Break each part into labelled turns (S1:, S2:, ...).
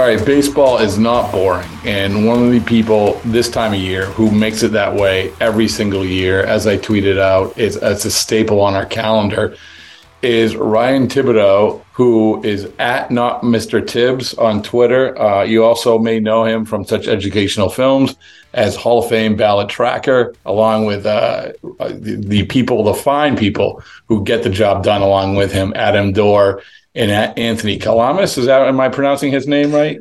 S1: All right, baseball is not boring. And one of the people this time of year who makes it that way every single year, as I tweeted out, is it's a staple on our calendar, is Ryan Thibodaux, who is at not Mr. Tibbs on Twitter. Uh, you also may know him from such educational films as Hall of Fame ballot tracker, along with uh, the, the people, the fine people who get the job done along with him, Adam Dore and Anthony Calamis. Is that am I pronouncing his name right?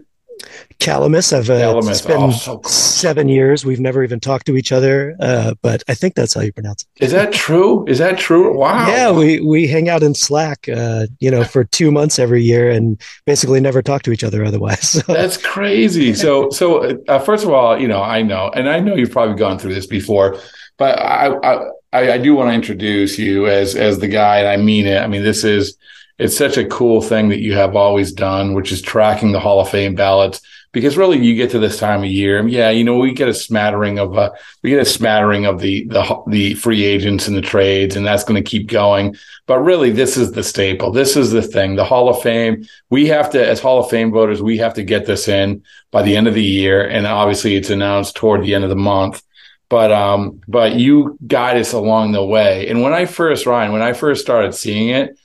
S2: Calamis. I've uh,
S1: Calamis.
S2: it's been
S1: Oh, so cool.
S2: seven years. We've never even talked to each other, uh, but I think that's how you pronounce it.
S1: Is that true? Is that true? Wow.
S2: Yeah, we we hang out in Slack, uh, you know, for two months every year, and basically never talk to each other otherwise.
S1: That's crazy. So, so uh, first of all, you know, I know, and I know you've probably gone through this before, but I, I, I, I do want to introduce you as as the guy, and I mean it. I mean, this is it's such a cool thing that you have always done, which is tracking the Hall of Fame ballots. Because really, you get to this time of year, yeah, you know, we get a smattering of uh, we get a smattering of the the the free agents and the trades, and that's going to keep going. But really, this is the staple. This is the thing. The Hall of Fame. We have to, as Hall of Fame voters, we have to get this in by the end of the year, and obviously, it's announced toward the end of the month but um but you guide us along the way and when i first ryan when i first started seeing it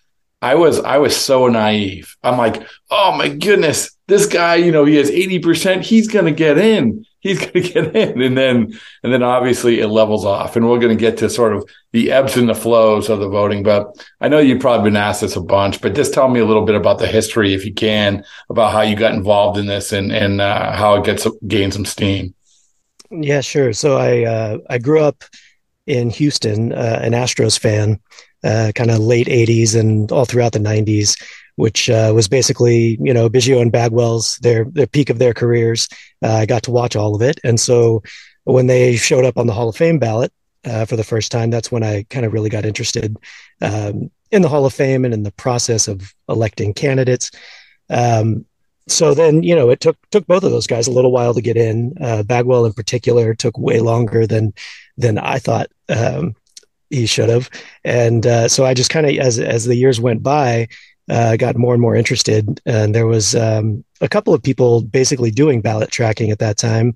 S1: i was i was so naive. I'm like oh my goodness this guy you know he has 80% he's to get in he's to get in. And then and then obviously it levels off and we're to get to sort of the ebbs and the flows of the voting but i know you've probably been asked this a bunch but just tell me a little bit about the history if you can about how you got involved in this and and uh, how it gets gained some steam.
S2: Yeah, sure. So I uh, I grew up in Houston, uh, an Astros fan, uh, kind of late '80s and all throughout the '90s, which uh, was basically you know Biggio and Bagwell's their their peak of their careers. Uh, I got to watch all of it, and so when they showed up on the Hall of Fame ballot uh, for the first time, that's when I kind of really got interested um, in the Hall of Fame and in the process of electing candidates. Um, so then you know it took took both of those guys a little while to get in. Uh, Bagwell in particular took way longer than than I thought um, he should have, and uh, so I just kind of as as the years went by, uh, got more and more interested. And there was um, a couple of people basically doing ballot tracking at that time.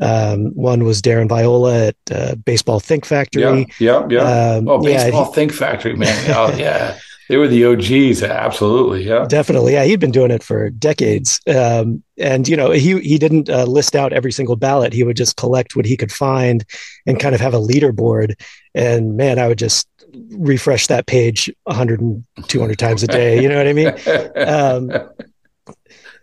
S2: Um, one was Darren Viola at uh, Baseball Think Factory.
S1: Yeah, yeah, yeah.
S2: Um,
S1: oh,
S2: yeah,
S1: baseball
S2: he-
S1: think factory, man. Oh, yeah. They were the OGs. Absolutely. Yeah.
S2: Definitely, yeah. He'd been doing it for decades, um, and you know, he he didn't uh, list out every single ballot. He would just collect what he could find, and kind of have a leaderboard. And man, I would just refresh that page 100 and 200 times a day. You know what I mean? Um,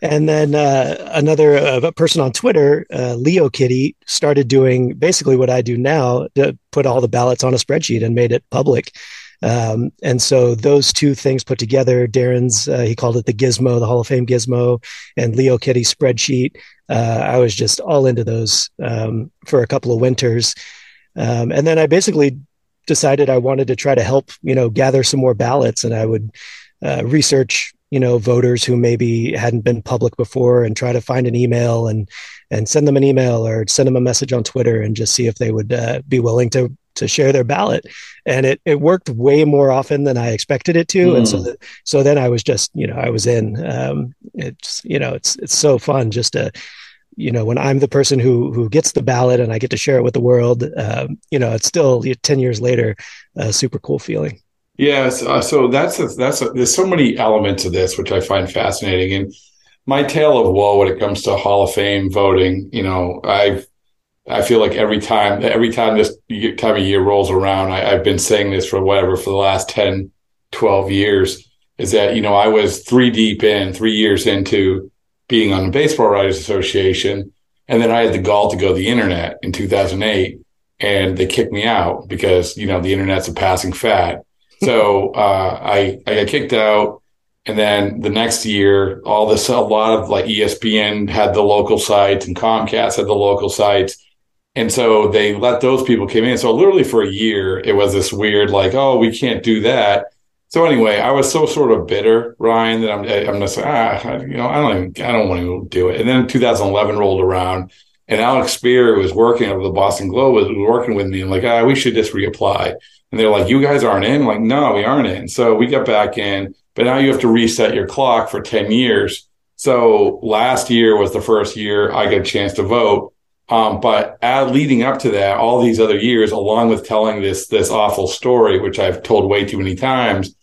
S2: and then uh, another uh, person on Twitter, uh, Leo Kitty, started doing basically what I do now to put all the ballots on a spreadsheet and made it public. Um, and so those two things put together, Darren's, uh, he called it the gizmo, the Hall of Fame gizmo, and Leo Kitty spreadsheet. Uh, I was just all into those um, for a couple of winters. Um, and then I basically decided I wanted to try to help, you know, gather some more ballots and I would uh, research, you know, voters who maybe hadn't been public before and try to find an email and, and send them an email or send them a message on Twitter and just see if they would uh, be willing to to share their ballot and it, it worked way more often than i expected it to mm. and so hmm. so then i was just you know i was in um, it's you know it's it's so fun just to you know when i'm the person who who gets the ballot and i get to share it with the world um, you know it's still 10 years later a super cool feeling
S1: yes uh, so that's a, that's a, there's so many elements of this which i find fascinating and my tale of woe when it comes to hall of fame voting you know i've I feel like every time, every time this time of year rolls around, I, have been saying this for whatever, for the last 10, 12 years, is that, you know, I was three deep in, three years into being on the Baseball Writers Association. And then I had the gall to go to the internet in 2008 and they kicked me out because, you know, the internet's a passing fad. So, uh, I, I got kicked out. And then the next year, all this, a lot of like ESPN had the local sites and Comcast had the local sites. And so they let those people come in. So literally for a year, it was this weird, like, oh, we can't do that. So anyway, I was so sort of bitter, Ryan, that I'm I'm just ah, you know, I don't even I don't want to do it. And then 2011 rolled around, and Alex Speier was working over the Boston Globe was working with me, and like, ah, we should just reapply. And they're like, you guys aren't in. I'm like, no, we aren't in. So we got back in, but now you have to reset your clock for 10 years. So last year was the first year I got a chance to vote. Um, but leading up to that, all these other years, along with telling this this awful story, which I've told way too many times,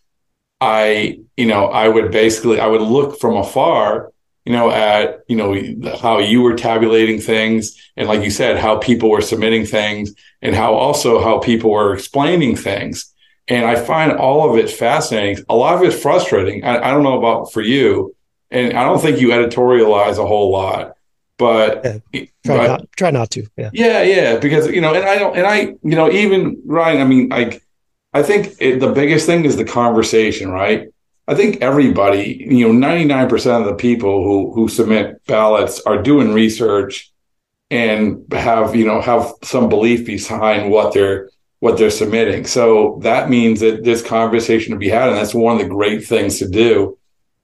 S1: I, you know, I would basically, I would look from afar, you know, at, you know, how you were tabulating things. And like you said, how people were submitting things and how also how people were explaining things. And I find all of it fascinating. A lot of it's frustrating. I, I don't know about for you. And I don't think you editorialize a whole lot, but
S2: yeah, try, but, not, try not to. Yeah.
S1: Yeah. Yeah. Because, you know, and I don't, and I, you know, even Ryan, I mean, like, I think it, the biggest thing is the conversation, right? I think everybody, you know, 99% of the people who who submit ballots are doing research and have, you know, have some belief behind what they're what they're submitting. So that means that there's conversation to be had and that's one of the great things to do.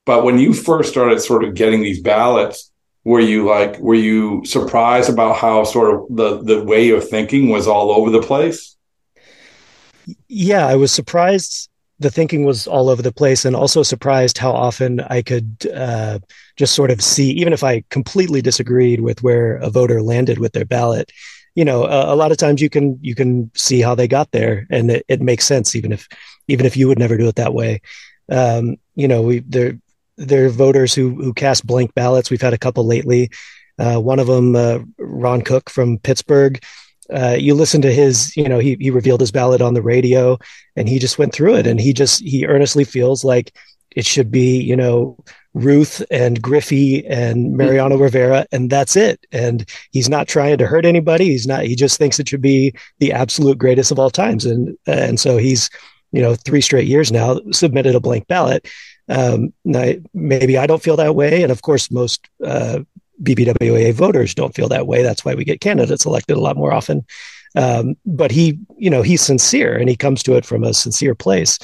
S1: But when you first started sort of getting these ballots, were you like were you surprised about how sort of the the way of thinking was all over the place?
S2: yeah, I was surprised the thinking was all over the place and also surprised how often I could uh, just sort of see, even if I completely disagreed with where a voter landed with their ballot, you know, a, a lot of times you can you can see how they got there, and it, it, makes sense, even if even if you would never do it that way. Um, you know, we there there are voters who who cast blank ballots. We've had a couple lately. Uh, one of them, uh, Ron Cook from Pittsburgh uh, you listen to his, you know, he he revealed his ballot on the radio, and he just went through it, and he just he earnestly feels like it should be, you know, Ruth and Griffey and Mariano mm-hmm. Rivera, and that's it. And he's not trying to hurt anybody. He's not. He just thinks it should be the absolute greatest of all times, and and so he's, you know, three straight years now submitted a blank ballot. Um, maybe I don't feel that way, and of course, most uh, BBWA voters don't feel that way. That's why we get candidates elected a lot more often. Um, but he, you know, he's sincere and he comes to it from a sincere place.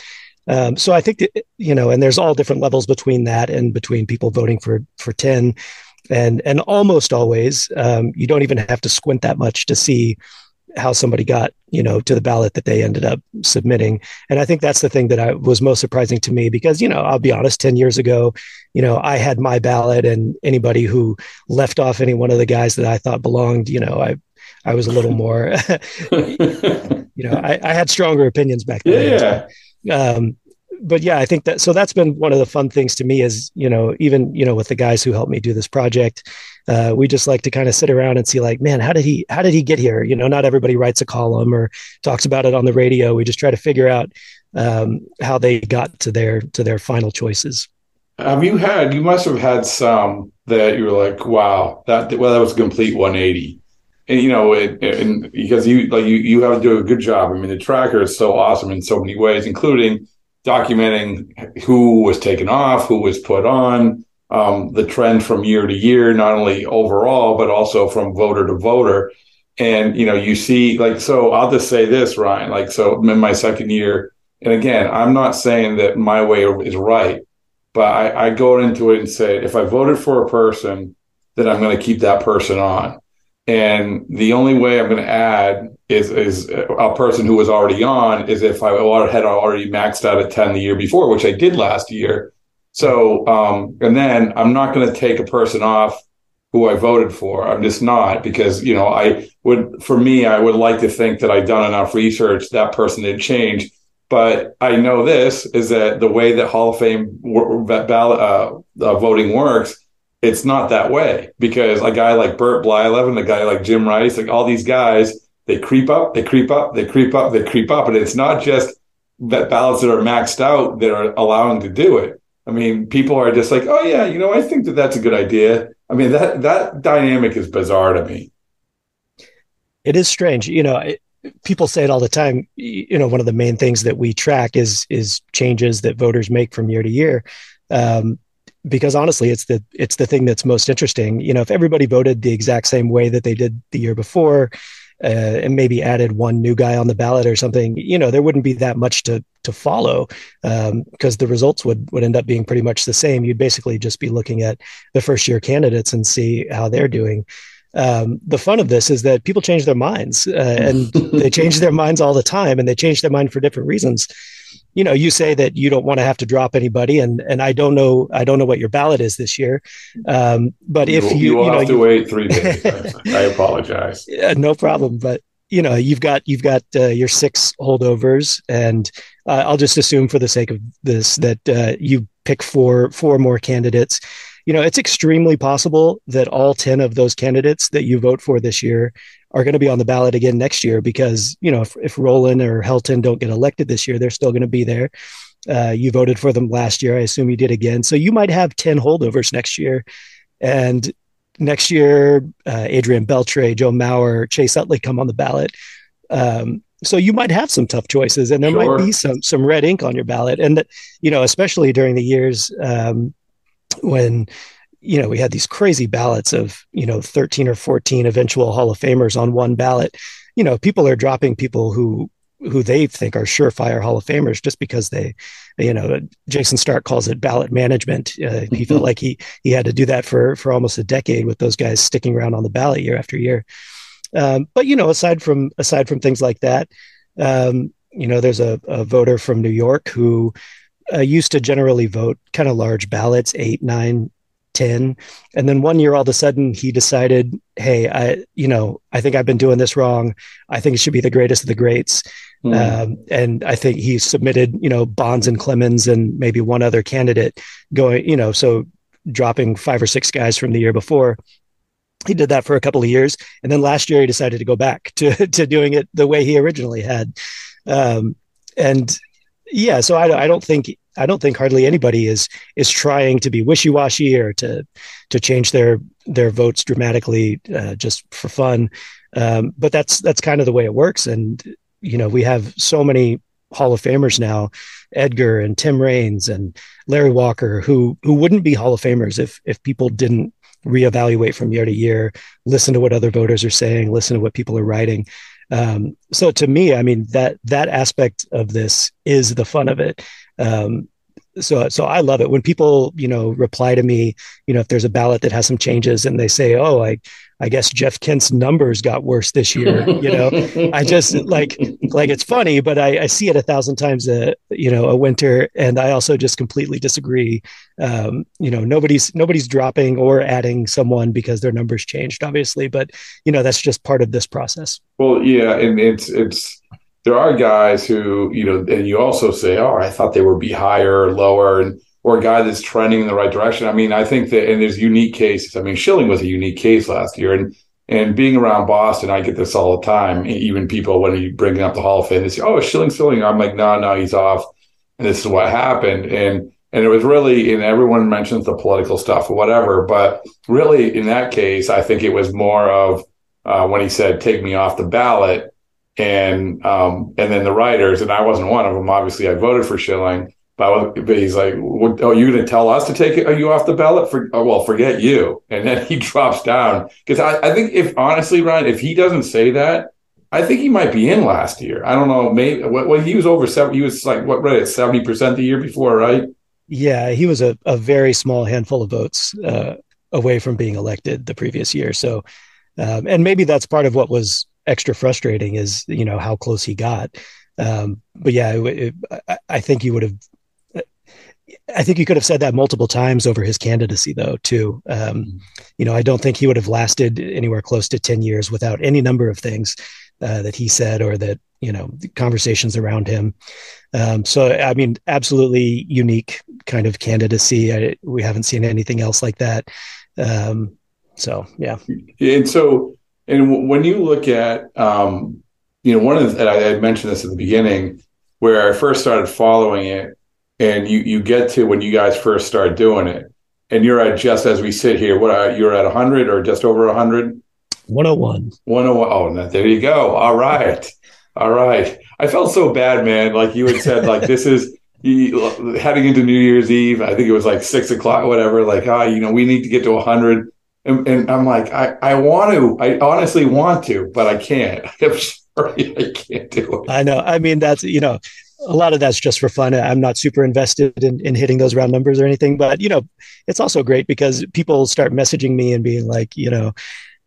S2: Um, so I think that, you know, and there's all different levels between that and between people voting for for ten, and and almost always um, you don't even have to squint that much to see how somebody got you know to the ballot that they ended up submitting and i think that's the thing that i was most surprising to me because you know i'll be honest 10 years ago you know i had my ballot and anybody who left off any one of the guys that i thought belonged you know i i was a little more you know I, I, had stronger opinions back then yeah. um, but yeah i think that so that's been one of the fun things to me is you know even you know with the guys who helped me do this project uh, we just like to kind of sit around and see like man how did he how did he get here? You know not everybody writes a column or talks about it on the radio. We just try to figure out um, how they got to their to their final choices.
S1: Have you had you must have had some that you were like wow that well that was a complete 180 and you know, it, and because you like you you have to do a good job. I mean, the tracker is so awesome in so many ways, including documenting who was taken off, who was put on, um, the trend from year to year, not only overall but also from voter to voter. And you know, you see, like, so I'll just say this, Ryan. Like, so in my second year, and again, I'm not saying that my way is right, but I, I go into it and say, if I voted for a person, then I'm going to keep that person on. And the only way I'm going to add is is a person who was already on is if I had already maxed out at 10 the year before, which I did last year. So, um, and then I'm not going to take a person off who I voted for. I'm just not because, you know, I would, for me, I would like to think that I've done enough research. That person didn't change. But I know this is that the way that Hall of Fame ballot uh, uh, voting works it's not that way because a guy like Bert Blyleven, a guy like Jim Rice, like all these guys, they creep up, they creep up, they creep up, they creep up. And it's not just that ballots that are maxed out that are allowing to do it. I mean, people are just like, oh yeah, you know, I think that that's a good idea. I mean, that that dynamic is bizarre to me.
S2: It is strange, you know. It, people say it all the time. You know, one of the main things that we track is is changes that voters make from year to year. Um, because honestly it's the it's the thing that's most interesting you know if everybody voted the exact same way that they did the year before uh, and maybe added one new guy on the ballot or something you know there wouldn't be that much to to follow because um, the results would would end up being pretty much the same. You'd basically just be looking at the first year candidates and see how they're doing. Um, the fun of this is that people change their minds uh, and they change their minds all the time and they change their mind for different reasons you know, you say that you don't want to have to drop anybody, and and I don't know, I don't know what your ballot is this year, um, but if you,
S1: you,
S2: will
S1: you know,
S2: have
S1: to wait three days, I apologize.
S2: Yeah, no problem, but you know, you've got you've got uh, your six holdovers, and uh, I'll just assume for the sake of this that uh, you pick four four more candidates. You know, it's extremely possible that all ten of those candidates that you vote for this year are going to be on the ballot again next year because you know if, if Rolen or Helton don't get elected this year, they're still going to be there. Uh, you voted for them last year. I assume you did again. So you might have 10 holdovers next year. And next year, uh, Adrian Beltre, Joe Mauer, Chase Utley come on the ballot. Um, so you might have some tough choices and there sure. might be some, some red ink on your ballot. And, that, you know, especially during the years um, when you know, we had these crazy ballots of, you know, 13 or 14 eventual Hall of Famers on one ballot. You know, people are dropping people who who they think are surefire Hall of Famers just because they, you know, Jayson Stark calls it ballot management. Uh, he felt like he he had to do that for for almost a decade with those guys sticking around on the ballot year after year. Um, but you know, aside from aside from things like that, um, you know, there's a, a voter from New York who uh, used to generally vote kind of large ballots, eight, nine, 10 and then one year all of a sudden he decided hey i you know i think i've been doing this wrong. I think it should be the greatest of the greats. Mm. um, and i think he submitted you know bonds and clemens and maybe one other candidate going you know so dropping five or six guys from the year before. He did that for a couple of years. And then last year he decided to go back to to doing it the way he originally had. Um, and yeah so I, I don't think I don't think hardly anybody is is trying to be wishy washy or to to change their their votes dramatically uh, just for fun. Um, but that's that's kind of the way it works. And you know, we have so many Hall of Famers now, Edgar and Tim Raines and Larry Walker, who who wouldn't be Hall of Famers if if people didn't reevaluate from year to year, listen to what other voters are saying, listen to what people are writing. Um, so to me, I mean that that aspect of this is the fun of it. Um, so so I love it. When people you know reply to me you know if there's a ballot that has some changes and they say oh I I guess Jeff Kent's numbers got worse this year you know I just like like it's funny but I, I see it a thousand times a you know a winter. And I also just completely disagree. Um, you know nobody's nobody's dropping or adding someone because their numbers changed obviously but you know that's just part of this process.
S1: Well yeah and it's it's there are guys who, you know, and you also say, oh, I thought they would be higher or lower, and or a guy that's trending in the right direction. I mean, I think that, and there's unique cases. I mean, Schilling was a unique case last year, and and being around Boston, I get this all the time. Even people when you bring up the Hall of Fame, they say, "Oh, Schilling, Schilling." I'm like, "No, no, he's off." And this is what happened, and and it was really, and everyone mentions the political stuff or whatever, but really in that case, I think it was more of uh, when he said, "Take me off the ballot," and um, and then the writers, and I wasn't one of them. Obviously, I voted for Schilling, but, but he's like, what, "Oh, you to tell us to take you off the ballot? For oh, well, forget you." And then he drops down because I, I think if honestly, Ryan, if he doesn't say that, I think he might be in last year. I don't know. Maybe when he was over seven, he was like what right at seventy percent the year before, right?
S2: Yeah, he was a, a very small handful of votes uh, away from being elected the previous year. So, um, and maybe that's part of what was extra frustrating is you know how close he got. Um, but yeah, it, it, I think he would have. I think you could have said that multiple times over his candidacy, though. Too, um, you know, I don't think he would have lasted anywhere close to ten years without any number of things uh, that he said or that you know conversations around him. Um, so, I mean, absolutely unique kind of candidacy. I, we haven't seen anything else like that. Um, so, yeah.
S1: And so, and when you look at, um, you know, one of the, I, I mentioned this at the beginning, where I first started following it, and you you get to when you guys first start doing it, and you're at just as we sit here, what are, you're at 100 or just over 100?
S2: 101.
S1: 101. Oh, there you go. All right. All right. I felt so bad, man. Like you had said, like this is heading into New Year's Eve. I think it was like six o'clock, whatever. Like, ah, you know, we need to get to 100. And, and I'm like, I, I want to, I honestly want to, but I can't. I'm sorry, I can't do it.
S2: I know. I mean, that's, you know, a lot of that's just for fun. I'm not super invested in, in hitting those round numbers or anything, but you know, it's also great because people start messaging me and being like, you know,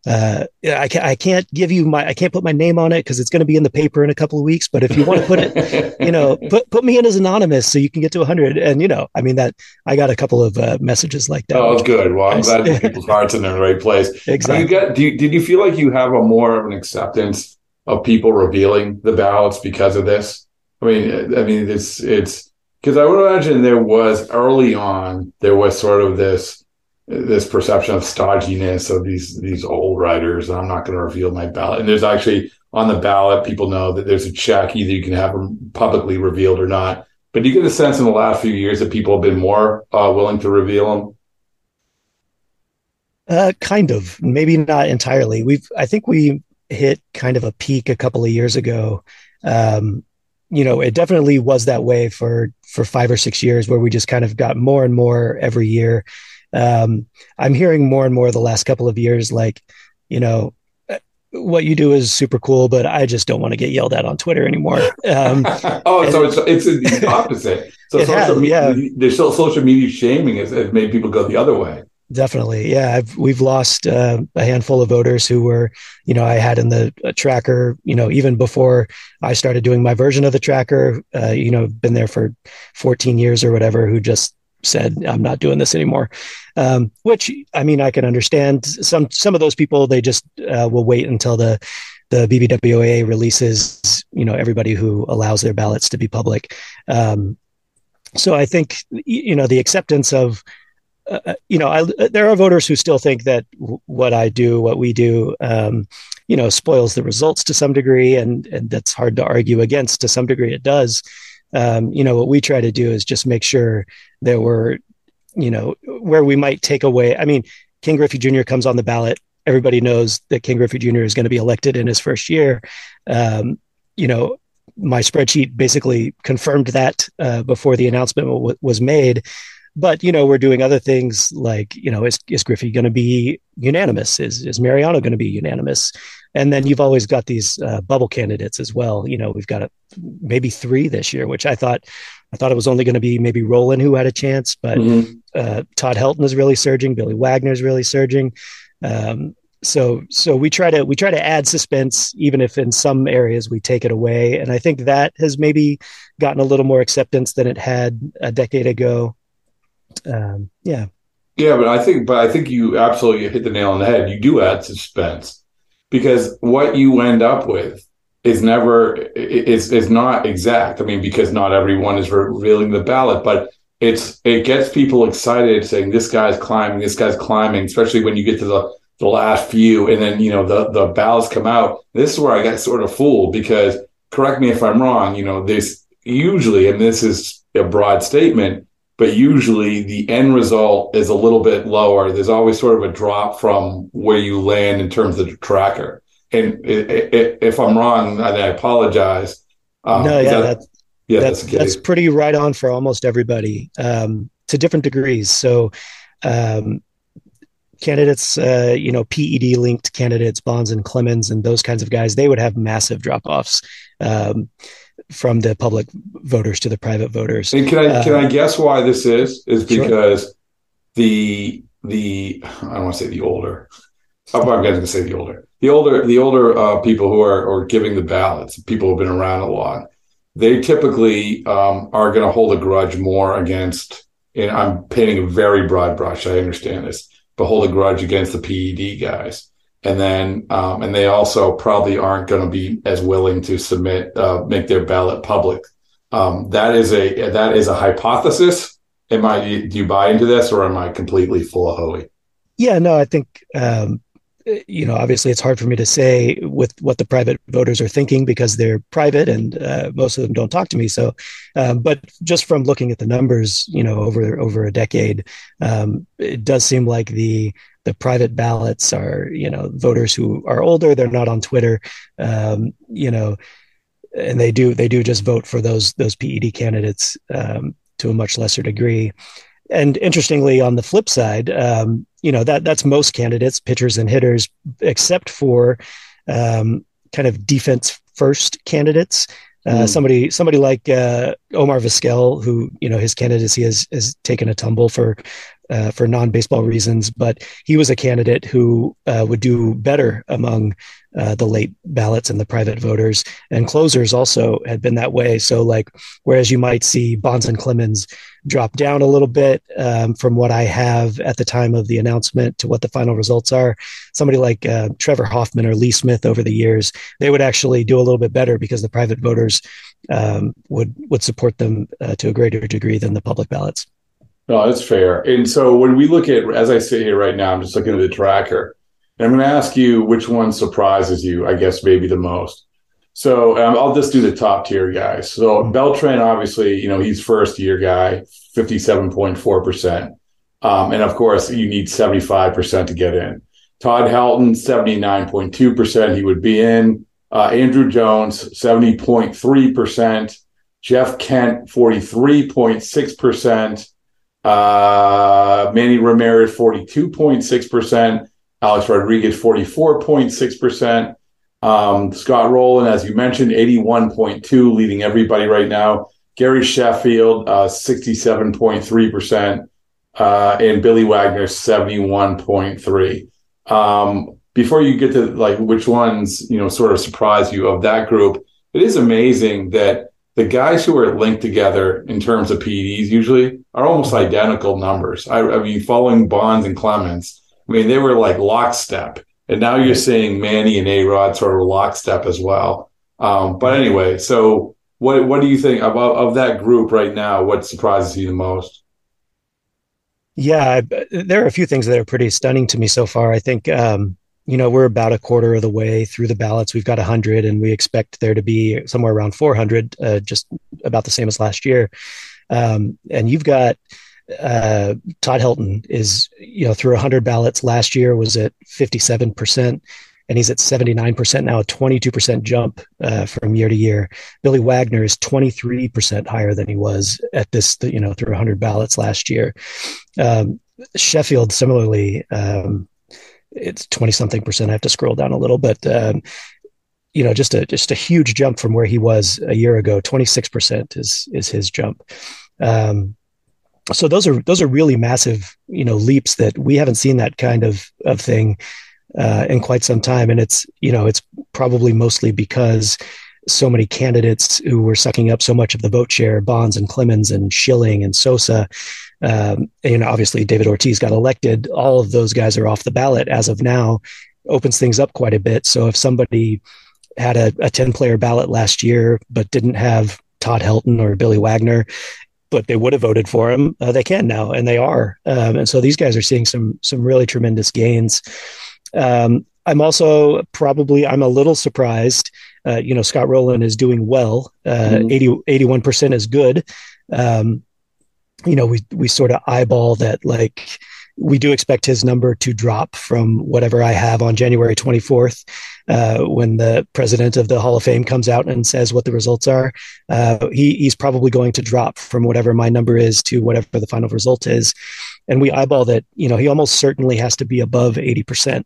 S2: uh, yeah, I, can't, I can't give you my, I can't put my name on it because it's going to be in the paper in a couple of weeks. But if you want to put it, you know, put, put me in as anonymous so you can get to 100. And, you know, I mean, that I got a couple of uh, messages like that.
S1: Oh, it's good. Well, I'm glad people's hearts in the right place.
S2: Exactly.
S1: You got, do you, did you feel like you have a more of an acceptance of people revealing the ballots because of this? I mean, I mean, it's, it's, because I would imagine there was early on, there was sort of this, this perception of stodginess of these these old writers. And I'm not going to reveal my ballot. And there's actually on the ballot, people know that there's a check. Either you can have them publicly revealed or not. But do you get a sense in the last few years that people have been more uh, willing to reveal them?
S2: Uh, kind of, maybe not entirely. We've, I think we hit kind of a peak a couple of years ago. Um, you know, it definitely was that way for for five or six years, where we just kind of got more and more every year um, I'm hearing more and more the last couple of years, like, you know, what you do is super cool, but I just don't want to get yelled at on Twitter anymore. Um,
S1: oh, so it's it's the opposite. So social has, media, yeah. there's social media shaming has, has made people go the other way.
S2: Definitely, yeah. I've, we've lost uh, a handful of voters who were, you know, I had in the uh, tracker, you know, even before I started doing my version of the tracker, uh, you know, been there for 14 years or whatever, who just said i'm not doing this anymore. Um, which i mean i can understand. Some some of those people they just uh, will wait until the the bbwoa releases you know everybody who allows their ballots to be public. Um, so i think you know the acceptance of uh, uh you know I, there are voters who still think that w- what i do what we do um, you know spoils the results to some degree and and that's hard to argue against to some degree. It does um, you know, what we try to do is just make sure that we're, you know, where we might take away. I mean, Ken Griffey Jr. comes on the ballot. Everybody knows that Ken Griffey Jr. is going to be elected in his first year. Um, you know, my spreadsheet basically confirmed that uh, before the announcement w- was made. But you know, we're doing other things like you know, is is Griffey going to be unanimous? Is is Mariano going to be unanimous? And then you've always got these uh, bubble candidates as well. You know, we've got a, maybe three this year, which I thought I thought it was only going to be maybe Rolen who had a chance, but mm-hmm. uh, Todd Helton is really surging. Billy Wagner is really surging. Um, so so we try to we try to add suspense, even if in some areas we take it away. And I think that has maybe gotten a little more acceptance than it had a decade ago. Um, yeah.
S1: Yeah, but I think, but I think you absolutely hit the nail on the head. You do add suspense because what you end up with is never is is not exact. I mean, because not everyone is revealing the ballot, but it's it gets people excited saying this guy's climbing, this guy's climbing, especially when you get to the the last few and then you know the the ballots come out. This is where I get sort of fooled because correct me if I'm wrong, you know, this usually, and this is a broad statement, but usually the end result is a little bit lower. There's always sort of a drop from where you land in terms of the tracker. and if I'm wrong, I apologize.
S2: Um, no, yeah, that, that's, yeah, that's, that's, that's, pretty right on for almost everybody um, to different degrees. So, um, candidates, uh, you know, PED linked candidates, Bonds and Clemens, and those kinds of guys, they would have massive drop offs um, from the public voters to the private voters.
S1: And can I uh, can I guess why this is? Is because sure. the the I don't want to say the older. I'm not going to say the older the older the older uh, people who are, are giving the ballots, people who've been around a lot, they typically um, are going to hold a grudge more against. And I'm painting a very broad brush. I understand this, but hold a grudge against the PED guys, and then um, and they also probably aren't going to be as willing to submit uh, make their ballot public. Um, that is a that is a hypothesis. Am I do you buy into this, or am I completely full of hooey?
S2: Yeah, no, I think um, you know, obviously it's hard for me to say with what the private voters are thinking because they're private and uh, most of them don't talk to me. So, um, but just from looking at the numbers, you know, over over a decade, um, it does seem like the the private ballots are, you know, voters who are older. They're not on Twitter, um, you know, and they do they do just vote for those those PED candidates um, to a much lesser degree. And interestingly, on the flip side, um, you know that that's most candidates, pitchers and hitters, except for um, kind of defense first candidates. Uh, mm. Somebody, somebody like uh, Omar Vizquel, who you know his candidacy has has taken a tumble for uh, for non baseball reasons, but he was a candidate who uh, would do better among uh, the late ballots and the private voters. And closers also had been that way. So, like, whereas you might see Bonds and Clemens drop down a little bit um, from what I have at the time of the announcement to what the final results are, somebody like uh, Trevor Hoffman or Lee Smith over the years, they would actually do a little bit better because the private voters um, would would support them uh, to a greater degree than the public ballots.
S1: No, that's fair. And so when we look at, as I sit here right now, I'm just looking at the tracker. And I'm going to ask you which one surprises you, I guess, maybe the most. So um, I'll just do the top tier guys. So Beltran, obviously, you know, he's first year guy, 57.4%. Um, and of course, you need 75% to get in. Todd Helton, 79.2%. He would be in. Uh, Andruw Jones, 70.3%. Jeff Kent, 43.6%. Uh, Manny Ramirez, 42.6%. Alex Rodriguez, 44.6%. Um, Scott Rolen, as you mentioned, 81.2, leading everybody right now. Gary Sheffield, uh, 67.3%. Uh, and Billy Wagner, 71.3. Um, before you get to like which ones, you know, sort of surprise you of that group, it is amazing that the guys who are linked together in terms of PEDs usually are almost identical numbers. I, I mean, following Bonds and Clemens, I mean, they were like lockstep. And now you're seeing Manny and A Rod sort of lockstep as well. Um, but anyway, so what what do you think of, of that group right now? What surprises you the most?
S2: Yeah, there are a few things that are pretty stunning to me so far. I think um, you know, we're about a quarter of the way through the ballots. We've got 100, and we expect there to be somewhere around 400, uh, just about the same as last year. Um, and you've got uh, Todd Helton is, you know, through 100 ballots last year was at 57%, and he's at 79% now, a 22% jump uh, from year to year. Billy Wagner is 23% higher than he was at this, you know, through 100 ballots last year. Um, Sheffield similarly um, it's 20 something percent. I have to scroll down a little, but um, you know, just a just a huge jump from where he was a year ago. 26 percent is is his jump. Um, so those are those are really massive, you know, leaps that we haven't seen that kind of of thing uh, in quite some time, and it's you know it's probably mostly because so many candidates who were sucking up so much of the vote share, Bonds and Clemens and Schilling and Sosa, um, and obviously, David Ortiz got elected. All of those guys are off the ballot as of now. Opens things up quite a bit. So if somebody had a, a 10 player ballot last year, but didn't have Todd Helton or Billy Wagner, but they would have voted for him, uh, they can now, and they are. Um, and so these guys are seeing some some really tremendous gains. Um, I'm also probably I'm a little surprised. Uh, you know, Scott Rolen is doing well. Uh, mm-hmm. 80, 81% is good. Um, you know, we we sort of eyeball that like we do expect his number to drop from whatever I have on January 24th. Uh, when the president of the Hall of Fame comes out and says what the results are, uh, he, he's probably going to drop from whatever my number is to whatever the final result is. And we eyeball that, you know, he almost certainly has to be above 80%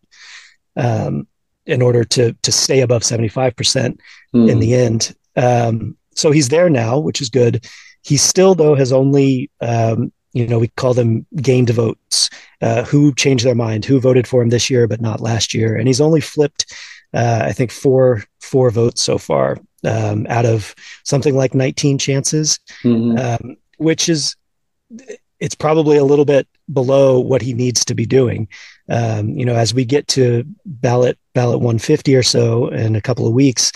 S2: um, in order to, to stay above 75% mm. in the end. Um, so he's there now, which is good. He still, though, has only um, you know, we call them gained votes, uh, who changed their mind, who voted for him this year but not last year, and he's only flipped, uh, I think, four four votes so far um, out of something like 19 chances, mm-hmm. um, which is it's probably a little bit below what he needs to be doing. Um, you know, as we get to ballot ballot 150 or so in a couple of weeks,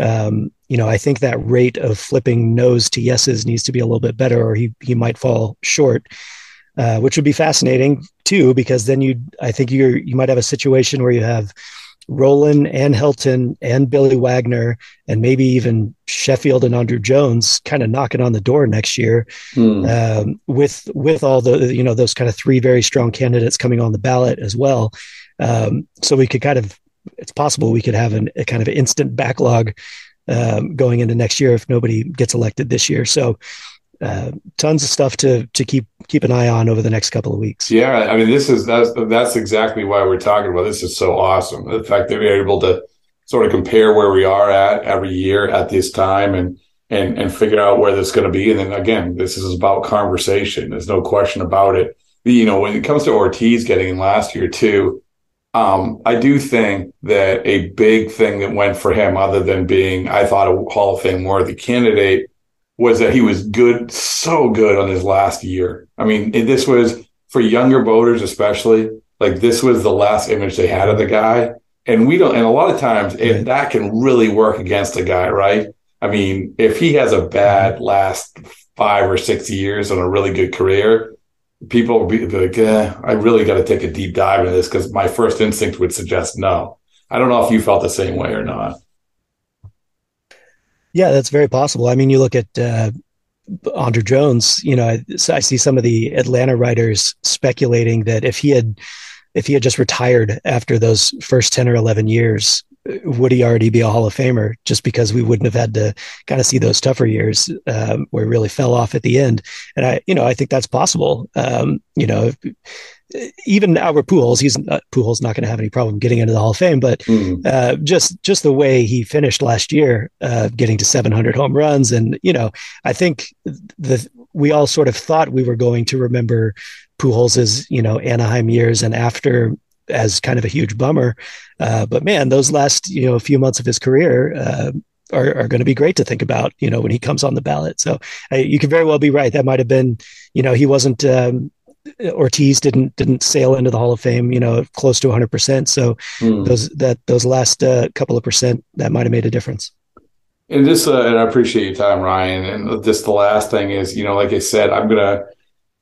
S2: um, you know, I think that rate of flipping no's to yeses needs to be a little bit better, or he he might fall short. Uh, which would be fascinating too, because then you, I think you you might have a situation where you have Rolen and Helton and Billy Wagner and maybe even Sheffield and Andruw Jones kind of knocking on the door next year, hmm. um, with with all the you know those kind of three very strong candidates coming on the ballot as well. Um, so we could kind of it's possible we could have an, a kind of instant backlog um, going into next year if nobody gets elected this year. So uh, tons of stuff to to keep keep an eye on over the next couple of weeks.
S1: Yeah, I mean, this is that's that's exactly why we're talking about this. Is so awesome. The fact that we're able to sort of compare where we are at every year at this time and and and figure out where this is going to be. And then again, this is about conversation. There's no question about it. You know, when it comes to Ortiz getting in last year too, um, I do think that a big thing that went for him, other than being, I thought, a Hall of Fame worthy candidate, was that he was good, so good on his last year. I mean, this was for younger voters, especially, like this was the last image they had of the guy. And we don't, and a lot of times it, that can really work against a guy, right? I mean, if he has a bad last five or six years on a really good career, people would be like, eh, I really got to take a deep dive into this because my first instinct would suggest no. I don't know if you felt the same way or not.
S2: Yeah, that's very possible. I mean, you look at uh, Andruw Jones. You know, I, I see some of the Atlanta writers speculating that if he had if he had just retired after those first 10 or 11 years would he already be a Hall of Famer just because we wouldn't have had to kind of see those tougher years um, where he really fell off at the end? And I, you know, I think that's possible. Um, you know, even Albert Pujols, he's uh, Pujols not going to have any problem getting into the Hall of Fame, but mm. uh, just just the way he finished last year, uh, getting to 700 home runs, and you know, I think the we all sort of thought we were going to remember Pujols's you know Anaheim years, and after as kind of a huge bummer. Uh, but man, those last you know few months of his career uh, are, are going to be great to think about. You know when he comes on the ballot. So uh, you could very well be right. That might have been you know he wasn't. Um, Ortiz didn't didn't sail into the Hall of Fame, you know, close to 100. percent So mm. those that those last uh, couple of percent that might have made a difference.
S1: And this, uh, and I appreciate your time, Ryan. And just the last thing is, you know, like I said, I'm gonna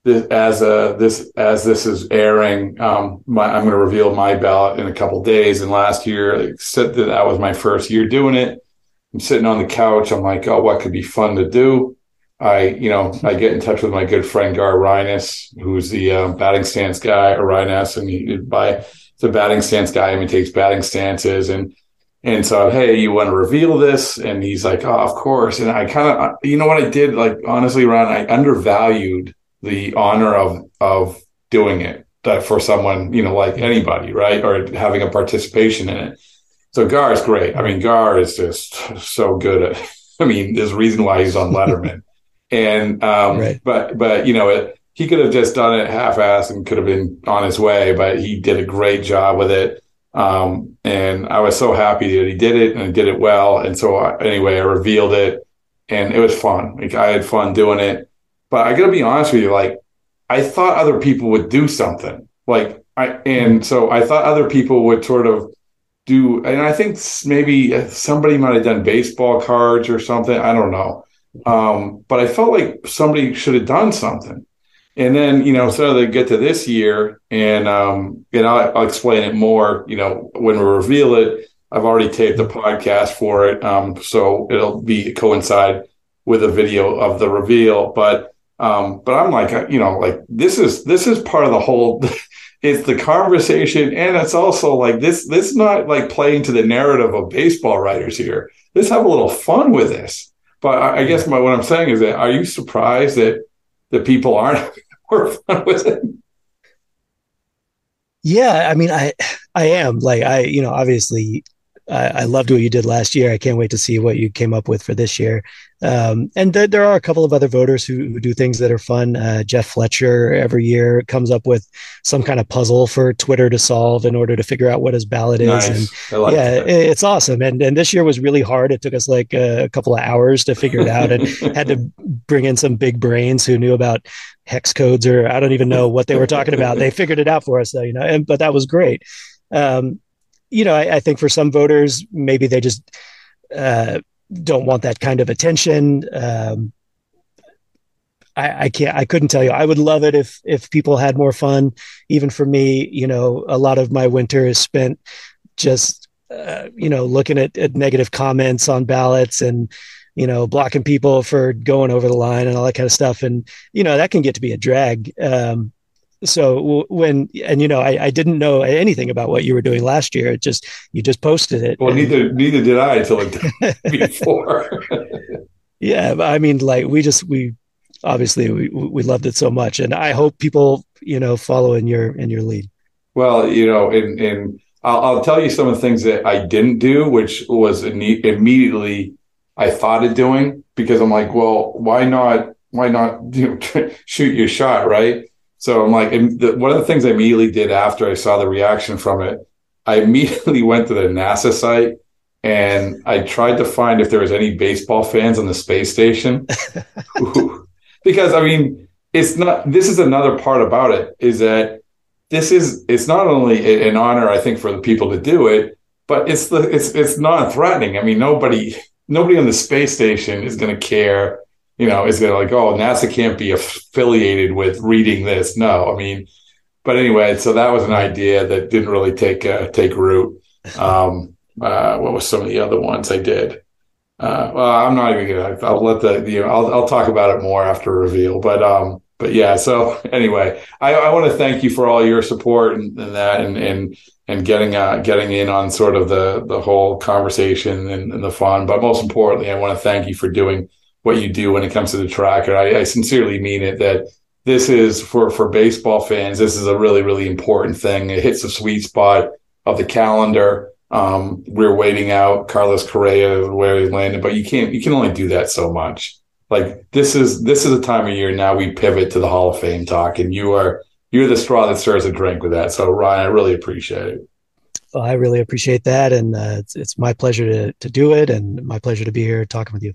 S1: this, as a this as this is airing, um, my, I'm going to reveal my ballot in a couple days. And last year, said that that was my first year doing it. I'm sitting on the couch. I'm like, oh, what could be fun to do? I, you know, I get in touch with my good friend Gar Ryness, who's the um, batting stance guy, or Ryness, and he by the batting stance guy, and he takes batting stances and. And so, hey, you want to reveal this? And he's like, oh, of course. And I kind of, you know what I did? Like, honestly, Ron, I undervalued the honor of of doing it that for someone you know like anybody right? Or having a participation in it. So gar is great. I mean gar is just so good at i mean there's a reason why he's on letterman. And um right. but but you know it, he could have just done it half-assed and could have been on his way but he did a great job with it. Um and i was so happy that he did it and did it well. And so I, anyway i revealed it and it was fun. Like i had fun doing it but I got to be honest with you, like I thought other people would do something. Like I and so I thought other people would sort of do and I think maybe somebody might have done baseball cards or something. I don't know. Um, but I felt like somebody should have done something. And then, you know, so they get to this year and um, know, I'll, I'll explain it more, you know, when we reveal it. I've already taped the podcast for it. Um, so it'll be coincide with a video of the reveal. But um, but I'm like, you know, like this is this is part of the whole it's the conversation, and it's also like this. This is not like playing to the narrative of baseball writers here. Let's have a little fun with this. But I, I guess my what I'm saying is that are you surprised that that people aren't more fun with it?
S2: Yeah, I mean, I I am like I you know obviously I, I, loved what you did last year. I can't wait to see what you came up with for this year. Um, and th- there are a couple of other voters who, who do things that are fun. Uh, Jeff Fletcher every year comes up with some kind of puzzle for Twitter to solve in order to figure out what his ballot is.
S1: Nice.
S2: And
S1: like
S2: yeah, it, it's awesome. And and this year was really hard. It took us like a, a couple of hours to figure it out, and had to bring in some big brains who knew about hex codes or I don't even know what they were talking about. They figured it out for us though, you know. And but that was great. Um, you know, I, I, think for some voters, maybe they just uh, don't want that kind of attention. Um, I, I, can't. I couldn't tell you. I would love it if if people had more fun. Even for me, you know, a lot of my winter is spent just uh, you know looking at, at negative comments on ballots and you know blocking people for going over the line and all that kind of stuff. And you know that can get to be a drag. Um, so when and you know I, I, didn't know anything about what you were doing last year. It just you just posted it.
S1: Well and, neither neither did i until before.
S2: Yeah i mean like we just we obviously we, we loved it so much. And i hope people you know follow in your in your lead.
S1: Well you know and and I'll, I'll tell you some of the things that i didn't do which was immediately i thought of doing because i'm like well why not why not you know, shoot your shot right so I'm like, the, one of the things I immediately did after I saw the reaction from it, I immediately went to the NASA site and I tried to find if there was any baseball fans on the space station. because I mean, it's not, this is another part about it is that this is, it's not only an honor, I think, for the people to do it, but it's the, it's, it's non-threatening. I mean, nobody, nobody on the space station is going to care you know, is it like, oh, NASA can't be affiliated with reading this? No, I mean, but anyway, so that was an idea that didn't really take uh, take root. Um, uh, what was some of the other ones I did? Uh, well, I'm not even gonna. I'll let the you know. I'll I'll talk about it more after reveal. But um, but yeah. So anyway, I, I want to thank you for all your support and, and that, and and and getting uh getting in on sort of the the whole conversation and, and the fun. But most importantly, I want to thank you for doing what you do when it comes to the tracker. I, I sincerely mean it that this is for for baseball fans. This is a really really important thing. It hits the sweet spot of the calendar. Um, we're waiting out Carlos Correa where he landed, but you can't you can only do that so much. Like this is this is a time of year now we pivot to the Hall of Fame talk, and you are you're the straw that stirs the drink with that. So Ryan, I really appreciate it.
S2: Well, I really appreciate that, and uh, it's, it's my pleasure to to do it, and my pleasure to be here talking with you.